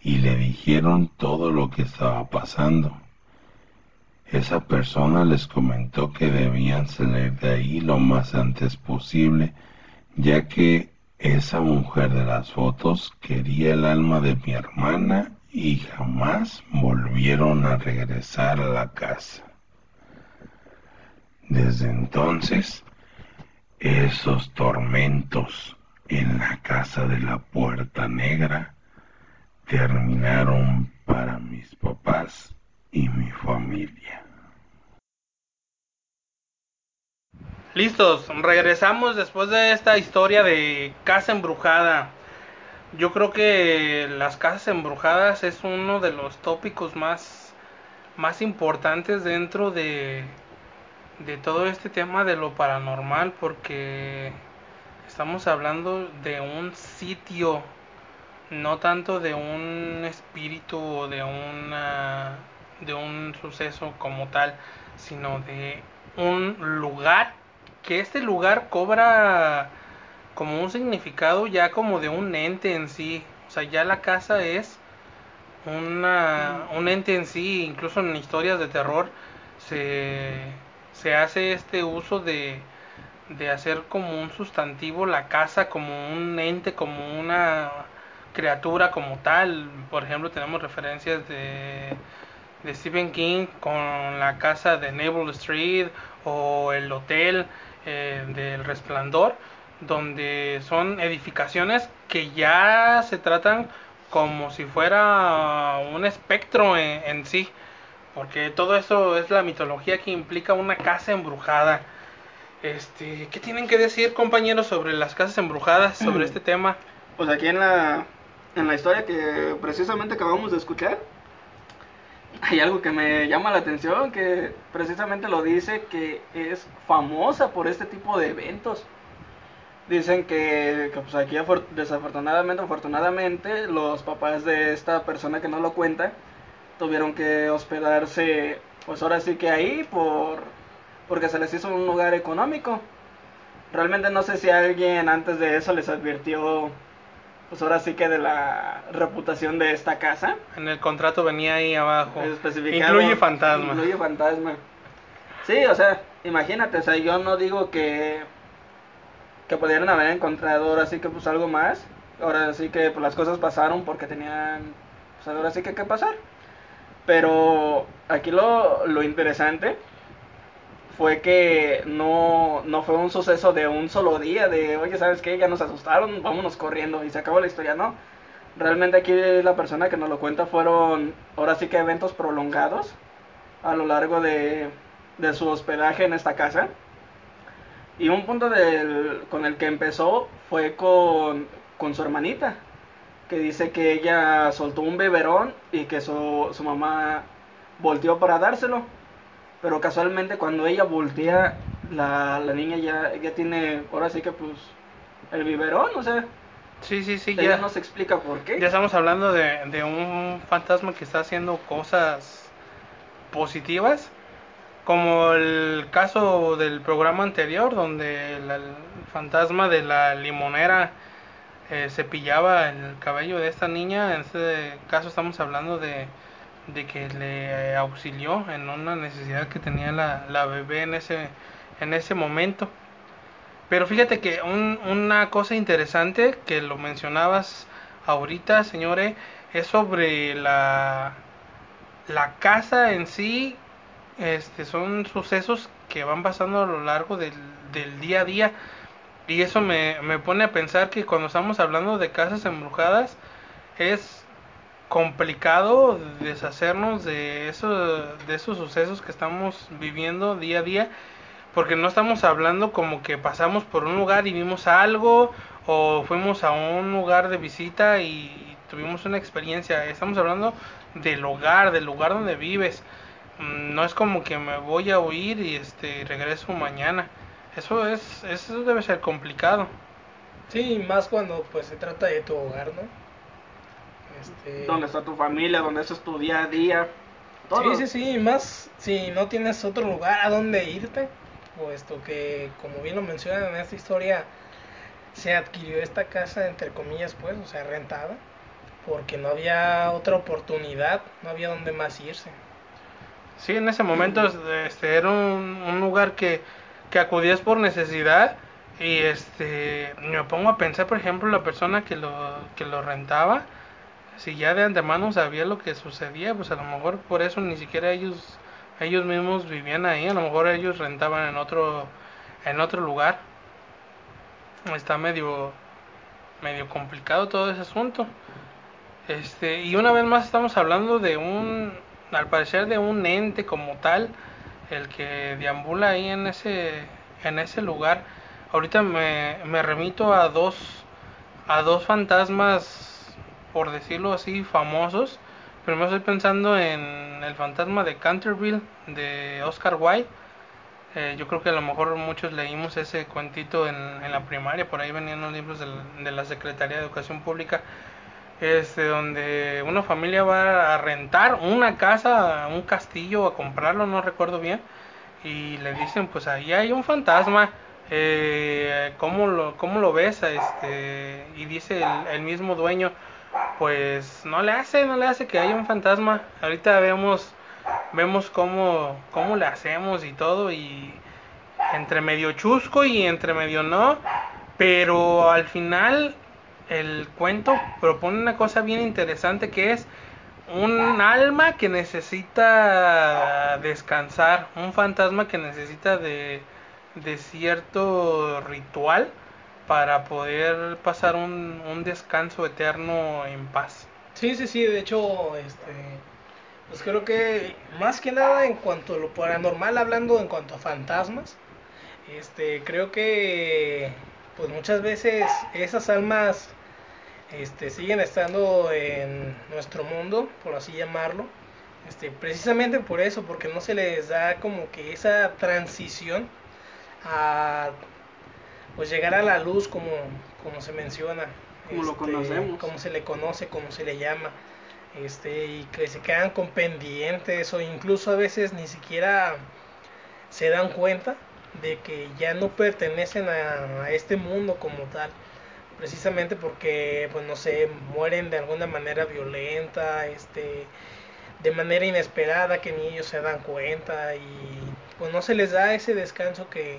y le dijeron todo lo que estaba pasando. Esa persona les comentó que debían salir de ahí lo más antes posible, ya que esa mujer de las fotos quería el alma de mi hermana y jamás volvieron a regresar a la casa. Desde entonces, esos tormentos en la casa de la puerta negra terminaron para mis papás y mi familia. Listos, regresamos después de esta historia de casa embrujada. Yo creo que las casas embrujadas es uno de los tópicos más, más importantes dentro de, de todo este tema de lo paranormal porque estamos hablando de un sitio, no tanto de un espíritu o de una de un suceso como tal, sino de un lugar que este lugar cobra como un significado ya como de un ente en sí, o sea, ya la casa es una, un ente en sí, incluso en historias de terror se se hace este uso de, de hacer como un sustantivo la casa, como un ente, como una criatura como tal. Por ejemplo, tenemos referencias de, de Stephen King con la casa de Naval Street o el hotel eh, del Resplandor, donde son edificaciones que ya se tratan como si fuera un espectro en, en sí porque todo eso es la mitología que implica una casa embrujada. Este, ¿qué tienen que decir, compañeros, sobre las casas embrujadas, sobre este tema? Pues aquí en la en la historia que precisamente acabamos de escuchar, hay algo que me llama la atención, que precisamente lo dice que es famosa por este tipo de eventos. Dicen que, pues aquí desafortunadamente, afortunadamente, los papás de esta persona que no lo cuenta, tuvieron que hospedarse, pues ahora sí que ahí, por, porque se les hizo un lugar económico. Realmente no sé si alguien antes de eso les advirtió, pues ahora sí que de la reputación de esta casa. En el contrato venía ahí abajo. Incluye fantasma. Incluye fantasma. Sí, o sea, imagínate, o sea, yo no digo que que pudieran haber encontrado ahora sí que pues algo más. Ahora sí que pues las cosas pasaron porque tenían pues ahora sí que que pasar. Pero aquí lo, lo interesante fue que no, no fue un suceso de un solo día, de, oye, ¿sabes qué? Ya nos asustaron, vámonos corriendo y se acabó la historia, no. Realmente aquí la persona que nos lo cuenta fueron, ahora sí que eventos prolongados a lo largo de, de su hospedaje en esta casa. Y un punto del, con el que empezó fue con, con su hermanita que dice que ella soltó un beberón y que su, su mamá volteó para dárselo. Pero casualmente cuando ella voltea, la, la niña ya, ya tiene, ahora sí que pues, el biberón, o sea, Sí, sí, sí, ella ya, no se explica por qué. ya estamos hablando de, de un fantasma que está haciendo cosas positivas, como el caso del programa anterior, donde el, el fantasma de la limonera eh, cepillaba el cabello de esta niña. En este caso estamos hablando de, de que le eh, auxilió en una necesidad que tenía la, la bebé en ese, en ese momento. Pero fíjate que un- una cosa interesante que lo mencionabas ahorita, señores, es sobre la, la casa en sí. Este, son sucesos que van pasando a lo largo del, del día a día. Y eso me, me pone a pensar que cuando estamos hablando de casas embrujadas, es complicado deshacernos de, de esos sucesos que estamos viviendo día a día porque no estamos hablando como que pasamos por un lugar y vimos algo o fuimos a un lugar de visita y tuvimos una experiencia. Estamos hablando del hogar, del lugar donde vives. Mm, No es como que me voy a huir y este regreso mañana. Eso es eso debe ser complicado. Sí, más cuando pues se trata de tu hogar, ¿no? Este... Donde está tu familia, donde es tu día a día. Todo. Sí, sí, sí, más si no tienes otro lugar a donde irte, puesto que, como bien lo mencionan en esta historia, se adquirió esta casa, entre comillas, pues, o sea, rentada, porque no había otra oportunidad, no había donde más irse. Sí, en ese momento este era un, un lugar que, que acudías por necesidad y este me pongo a pensar, por ejemplo, la persona que lo que lo rentaba, si ya de antemano sabía lo que sucedía, pues a lo mejor por eso ni siquiera ellos ellos mismos vivían ahí, a lo mejor ellos rentaban en otro en otro lugar. Está medio medio complicado todo ese asunto. Este, y una vez más estamos hablando de un, al parecer de un ente como tal, el que deambula ahí en ese, en ese lugar. Ahorita me, me remito a dos, a dos fantasmas, por decirlo así, famosos. Primero estoy pensando en el fantasma de Canterville de Oscar Wilde. Eh, yo creo que a lo mejor muchos leímos ese cuentito en, en la primaria, por ahí venían los libros del- de la Secretaría de Educación Pública este, donde una familia va a rentar una casa, un castillo, a comprarlo, no recuerdo bien, y le dicen, pues ahí hay un fantasma, eh, ¿cómo, lo, ¿cómo lo ves? Este, y dice el, el mismo dueño, pues no le hace, no le hace que haya un fantasma, ahorita vemos, vemos cómo, cómo le hacemos y todo, y entre medio chusco y entre medio no, pero al final el cuento propone una cosa bien interesante que es un alma que necesita descansar, un fantasma que necesita de, de cierto ritual para poder pasar un, un descanso eterno en paz. Sí, sí, sí, de hecho, este, pues creo que más que nada en cuanto a lo paranormal, hablando en cuanto a fantasmas, este, creo que pues muchas veces esas almas este, siguen estando en nuestro mundo, por así llamarlo, este, precisamente por eso, porque no se les da como que esa transición a pues llegar a la luz como, como se menciona. Como lo este, conocemos. Como se le conoce, como se le llama. Este, y que se quedan con pendientes o incluso a veces ni siquiera se dan cuenta de que ya no pertenecen a, a este mundo como tal precisamente porque pues no sé mueren de alguna manera violenta este de manera inesperada que ni ellos se dan cuenta y pues no se les da ese descanso que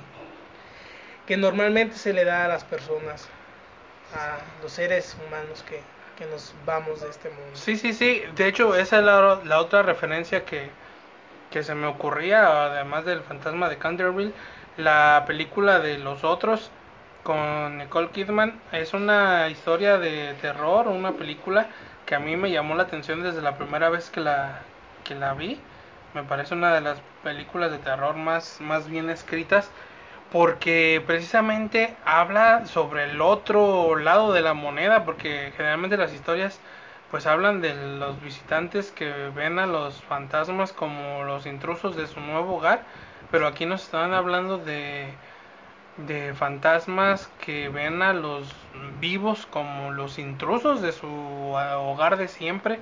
que normalmente se le da a las personas a los seres humanos que, que nos vamos de este mundo Sí, sí, sí. De hecho, esa es la, la otra referencia que, que se me ocurría, además del fantasma de Canterville. La película de Los Otros con Nicole Kidman es una historia de terror, una película que a mí me llamó la atención desde la primera vez que la, que la vi. Me parece una de las películas de terror más, más bien escritas porque precisamente habla sobre el otro lado de la moneda, porque generalmente las historias pues hablan de los visitantes que ven a los fantasmas como los intrusos de su nuevo hogar, pero aquí nos están hablando de de fantasmas que ven a los vivos como los intrusos de su hogar de siempre,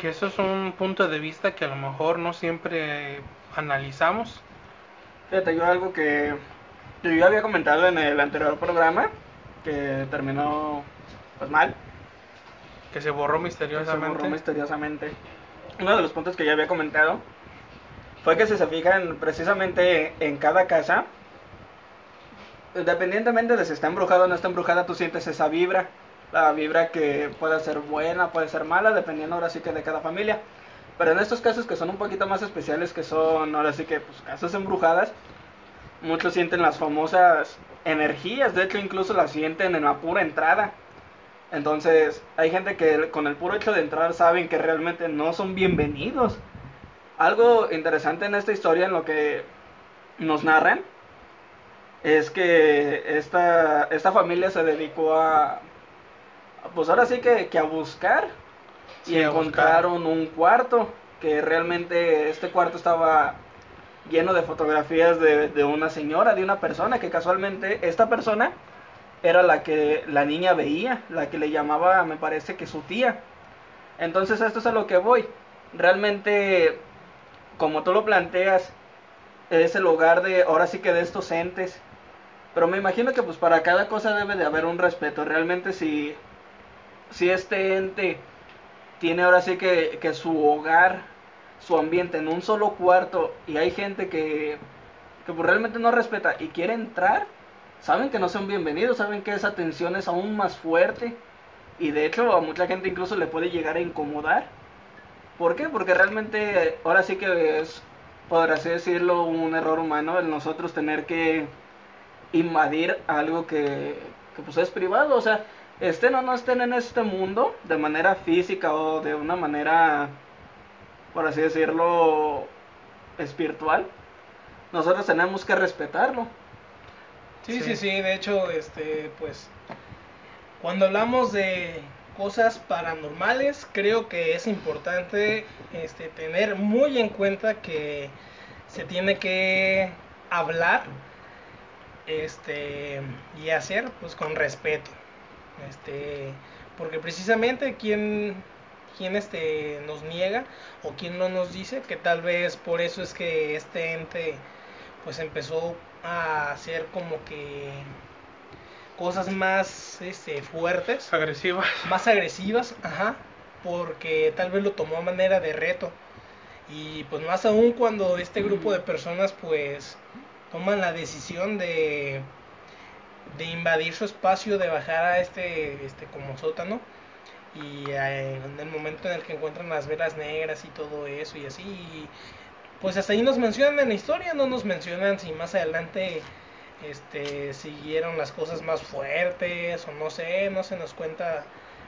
que eso es un punto de vista que a lo mejor no siempre analizamos. Fíjate, yo algo que yo ya había comentado en el anterior programa, que terminó pues mal. Que se borró misteriosamente. se borró misteriosamente. Uno de los puntos que ya había comentado fue que si se fijan precisamente en cada casa, independientemente de si está embrujada o no está embrujada, tú sientes esa vibra. La vibra que puede ser buena, puede ser mala, dependiendo ahora sí que de cada familia. Pero en estos casos que son un poquito más especiales, que son ahora sí que pues, casas embrujadas, muchos sienten las famosas energías, de hecho incluso las sienten en la pura entrada. Entonces hay gente que con el puro hecho de entrar saben que realmente no son bienvenidos. Algo interesante en esta historia, en lo que nos narran, es que esta, esta familia se dedicó a, pues ahora sí que, que a buscar y encontraron un cuarto que realmente este cuarto estaba lleno de fotografías de, de, una señora, de una persona, que casualmente esta persona era la que la niña veía, la que le llamaba, me parece que su tía. Entonces esto es a lo que voy. Realmente, como tú lo planteas, es el hogar de, ahora sí que de estos entes pero me imagino que pues para cada cosa debe de haber un respeto. Realmente si, si este ente tiene ahora sí que, que su hogar, su ambiente en un solo cuarto y hay gente que, que pues realmente no respeta y quiere entrar, saben que no son bienvenidos, saben que esa tensión es aún más fuerte y de hecho a mucha gente incluso le puede llegar a incomodar. ¿Por qué? Porque realmente ahora sí que es, por así decirlo, un error humano el nosotros tener que invadir algo que, pues es privado, o sea, estén o no estén en este mundo de manera física o de una manera, por así decirlo, espiritual, nosotros tenemos que respetarlo. Sí, sí, sí, de hecho, este, pues, cuando hablamos de cosas paranormales, creo que es importante este, tener muy en cuenta que se tiene que hablar este y hacer pues con respeto. Este porque precisamente quien quien este nos niega o quien no nos dice que tal vez por eso es que este ente pues empezó a hacer como que cosas más este fuertes. Agresivas. Más agresivas ajá porque tal vez lo tomó a manera de reto. Y pues más aún cuando este grupo de personas pues toman la decisión de, de invadir su espacio, de bajar a este, este como sótano y eh, en el momento en el que encuentran las velas negras y todo eso y así pues hasta ahí nos mencionan en la historia no nos mencionan si más adelante este siguieron las cosas más fuertes o no sé no se nos cuenta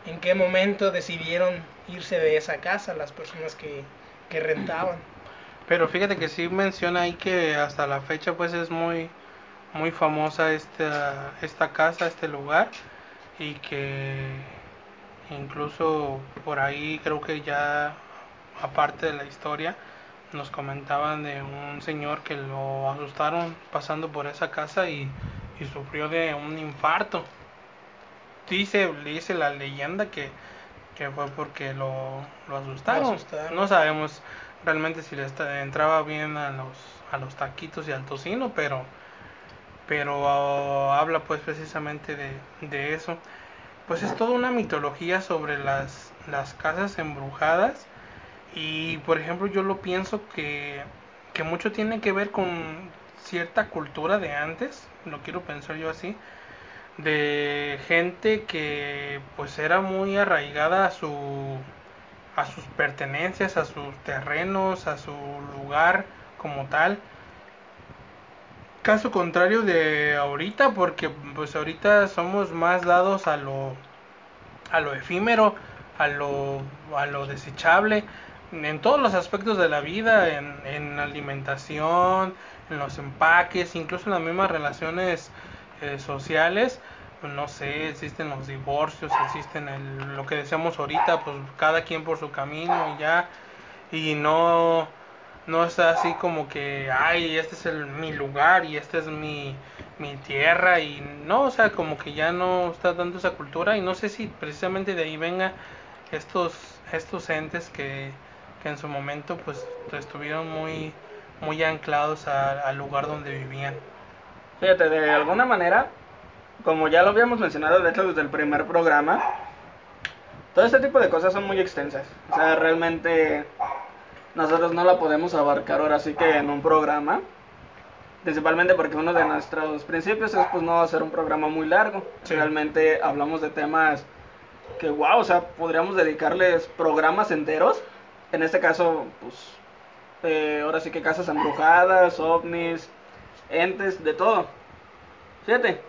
en qué momento decidieron irse de esa casa las personas que, que rentaban. Pero fíjate que sí menciona ahí que hasta la fecha pues es muy muy famosa esta esta casa, este lugar y que incluso por ahí creo que ya aparte de la historia nos comentaban de un señor que lo asustaron pasando por esa casa y, y sufrió de un infarto. Dice, dice la leyenda que, que fue porque lo, lo asustaron. Lo asustaron. No sabemos realmente si le entraba bien a los, a los taquitos y al tocino, pero, pero ah, habla pues precisamente de, de, eso. Pues es toda una mitología sobre las, las casas embrujadas y por ejemplo yo lo pienso que, que mucho tiene que ver con cierta cultura de antes, lo quiero pensar yo así, de gente que pues era muy arraigada a su a sus pertenencias, a sus terrenos, a su lugar como tal. Caso contrario de ahorita, porque pues ahorita somos más dados a lo a lo efímero, a lo a lo desechable en todos los aspectos de la vida, en, en alimentación, en los empaques, incluso en las mismas relaciones eh, sociales, no sé, existen los divorcios, existen el, lo que decíamos ahorita, pues cada quien por su camino y ya, y no, no es así como que, ay, este es el, mi lugar y esta es mi, mi tierra, y no, o sea, como que ya no está dando esa cultura, y no sé si precisamente de ahí venga estos, estos entes que, que en su momento pues estuvieron muy, muy anclados a- al lugar donde vivían. Fíjate, de alguna manera, como ya lo habíamos mencionado, de hecho, desde el primer programa, todo este tipo de cosas son muy extensas. O sea, realmente nosotros no la podemos abarcar ahora sí que en un programa. Principalmente porque uno de nuestros principios es pues no hacer un programa muy largo. Sí. Realmente hablamos de temas que, wow, o sea, podríamos dedicarles programas enteros. En este caso, pues, eh, ahora sí que casas embrujadas, ovnis, entes, de todo. Fíjate,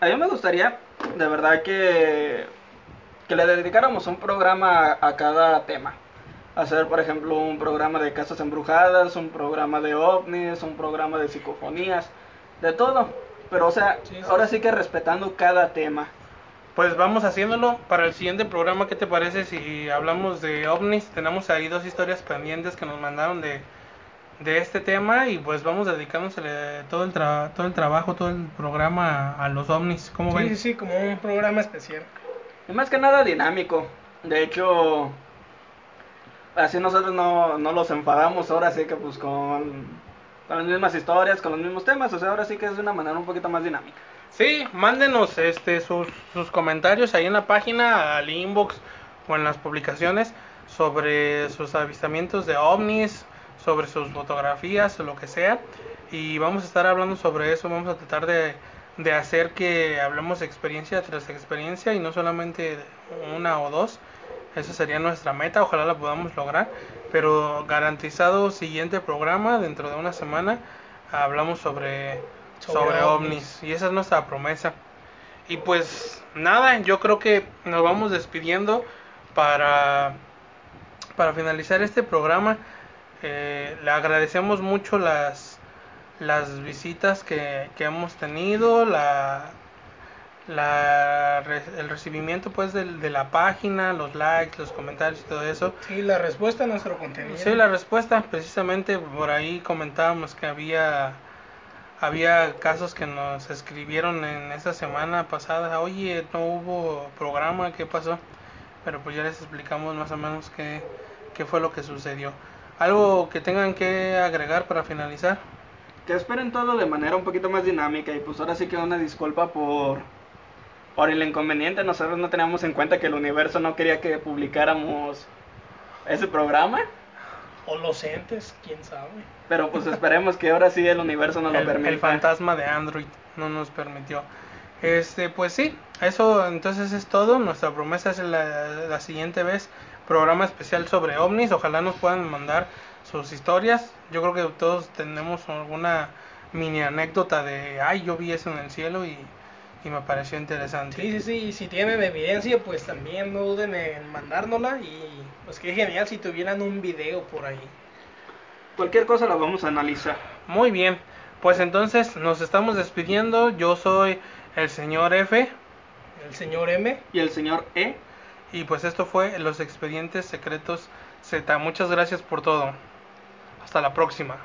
a mí me gustaría, de verdad, que, que le dedicáramos un programa a, a cada tema. Hacer, por ejemplo, un programa de casas embrujadas, un programa de ovnis, un programa de psicofonías, de todo. Pero, o sea, Sí, sí, ahora sí. que respetando cada tema. Pues vamos haciéndolo para el siguiente programa. ¿Qué te parece si hablamos de ovnis? Tenemos ahí dos historias pendientes que nos mandaron de, de este tema y pues vamos dedicándosele todo el, tra- todo el trabajo, todo el programa a, a los ovnis. ¿Cómo Sí, ven? sí, sí, como un programa especial. Y más que nada dinámico. De hecho, así nosotros no, no los enfadamos ahora sí que pues con, con las mismas historias, con los mismos temas. O sea, ahora sí que es de una manera un poquito más dinámica. Sí, mándenos este sus, sus comentarios ahí en la página, al inbox o en las publicaciones sobre sus avistamientos de ovnis, sobre sus fotografías o lo que sea. Y vamos a estar hablando sobre eso, vamos a tratar de, de hacer que hablemos experiencia tras experiencia y no solamente una o dos. Esa sería nuestra meta, ojalá la podamos lograr. Pero garantizado siguiente programa, dentro de una semana, hablamos sobre, Sobre sobre, ovnis. ovnis. Y esa es nuestra promesa. Y pues nada, yo creo que nos vamos despidiendo para, para finalizar este programa. Eh, le agradecemos mucho las, las visitas que, que hemos tenido, la, la, el recibimiento pues del- de, la página, los likes, los comentarios y todo eso. Sí, la respuesta a nuestro contenido. Sí, la respuesta, precisamente por ahí comentábamos que había había casos que nos escribieron en esa semana pasada, oye, no hubo programa, ¿qué pasó? Pero pues ya les explicamos más o menos qué, qué fue lo que sucedió. ¿Algo que tengan que agregar para finalizar? Que esperen todo de manera un poquito más dinámica. Y pues ahora sí que una disculpa por, por el inconveniente. Nosotros no teníamos en cuenta que el universo no quería que publicáramos ese programa. O los entes, quién sabe. Pero pues esperemos que ahora sí el universo nos lo el, permita. el fantasma de Android no nos permitió. Este, pues sí, eso entonces es todo. Nuestra promesa es la, la siguiente vez programa especial sobre ovnis. Ojalá nos puedan mandar sus historias. Yo creo que todos tenemos alguna mini anécdota de, ay, yo vi eso en el cielo y, y me pareció interesante. Sí, sí, sí, y si tienen evidencia, pues también no duden en mandárnosla y pues qué genial si tuvieran un video por ahí. Cualquier cosa la vamos a analizar. Muy bien, pues entonces nos estamos despidiendo. Yo soy el señor F El señor M, Y el señor E. y pues esto fue Los Expedientes Secretos Z. Muchas gracias por todo. Hasta la próxima.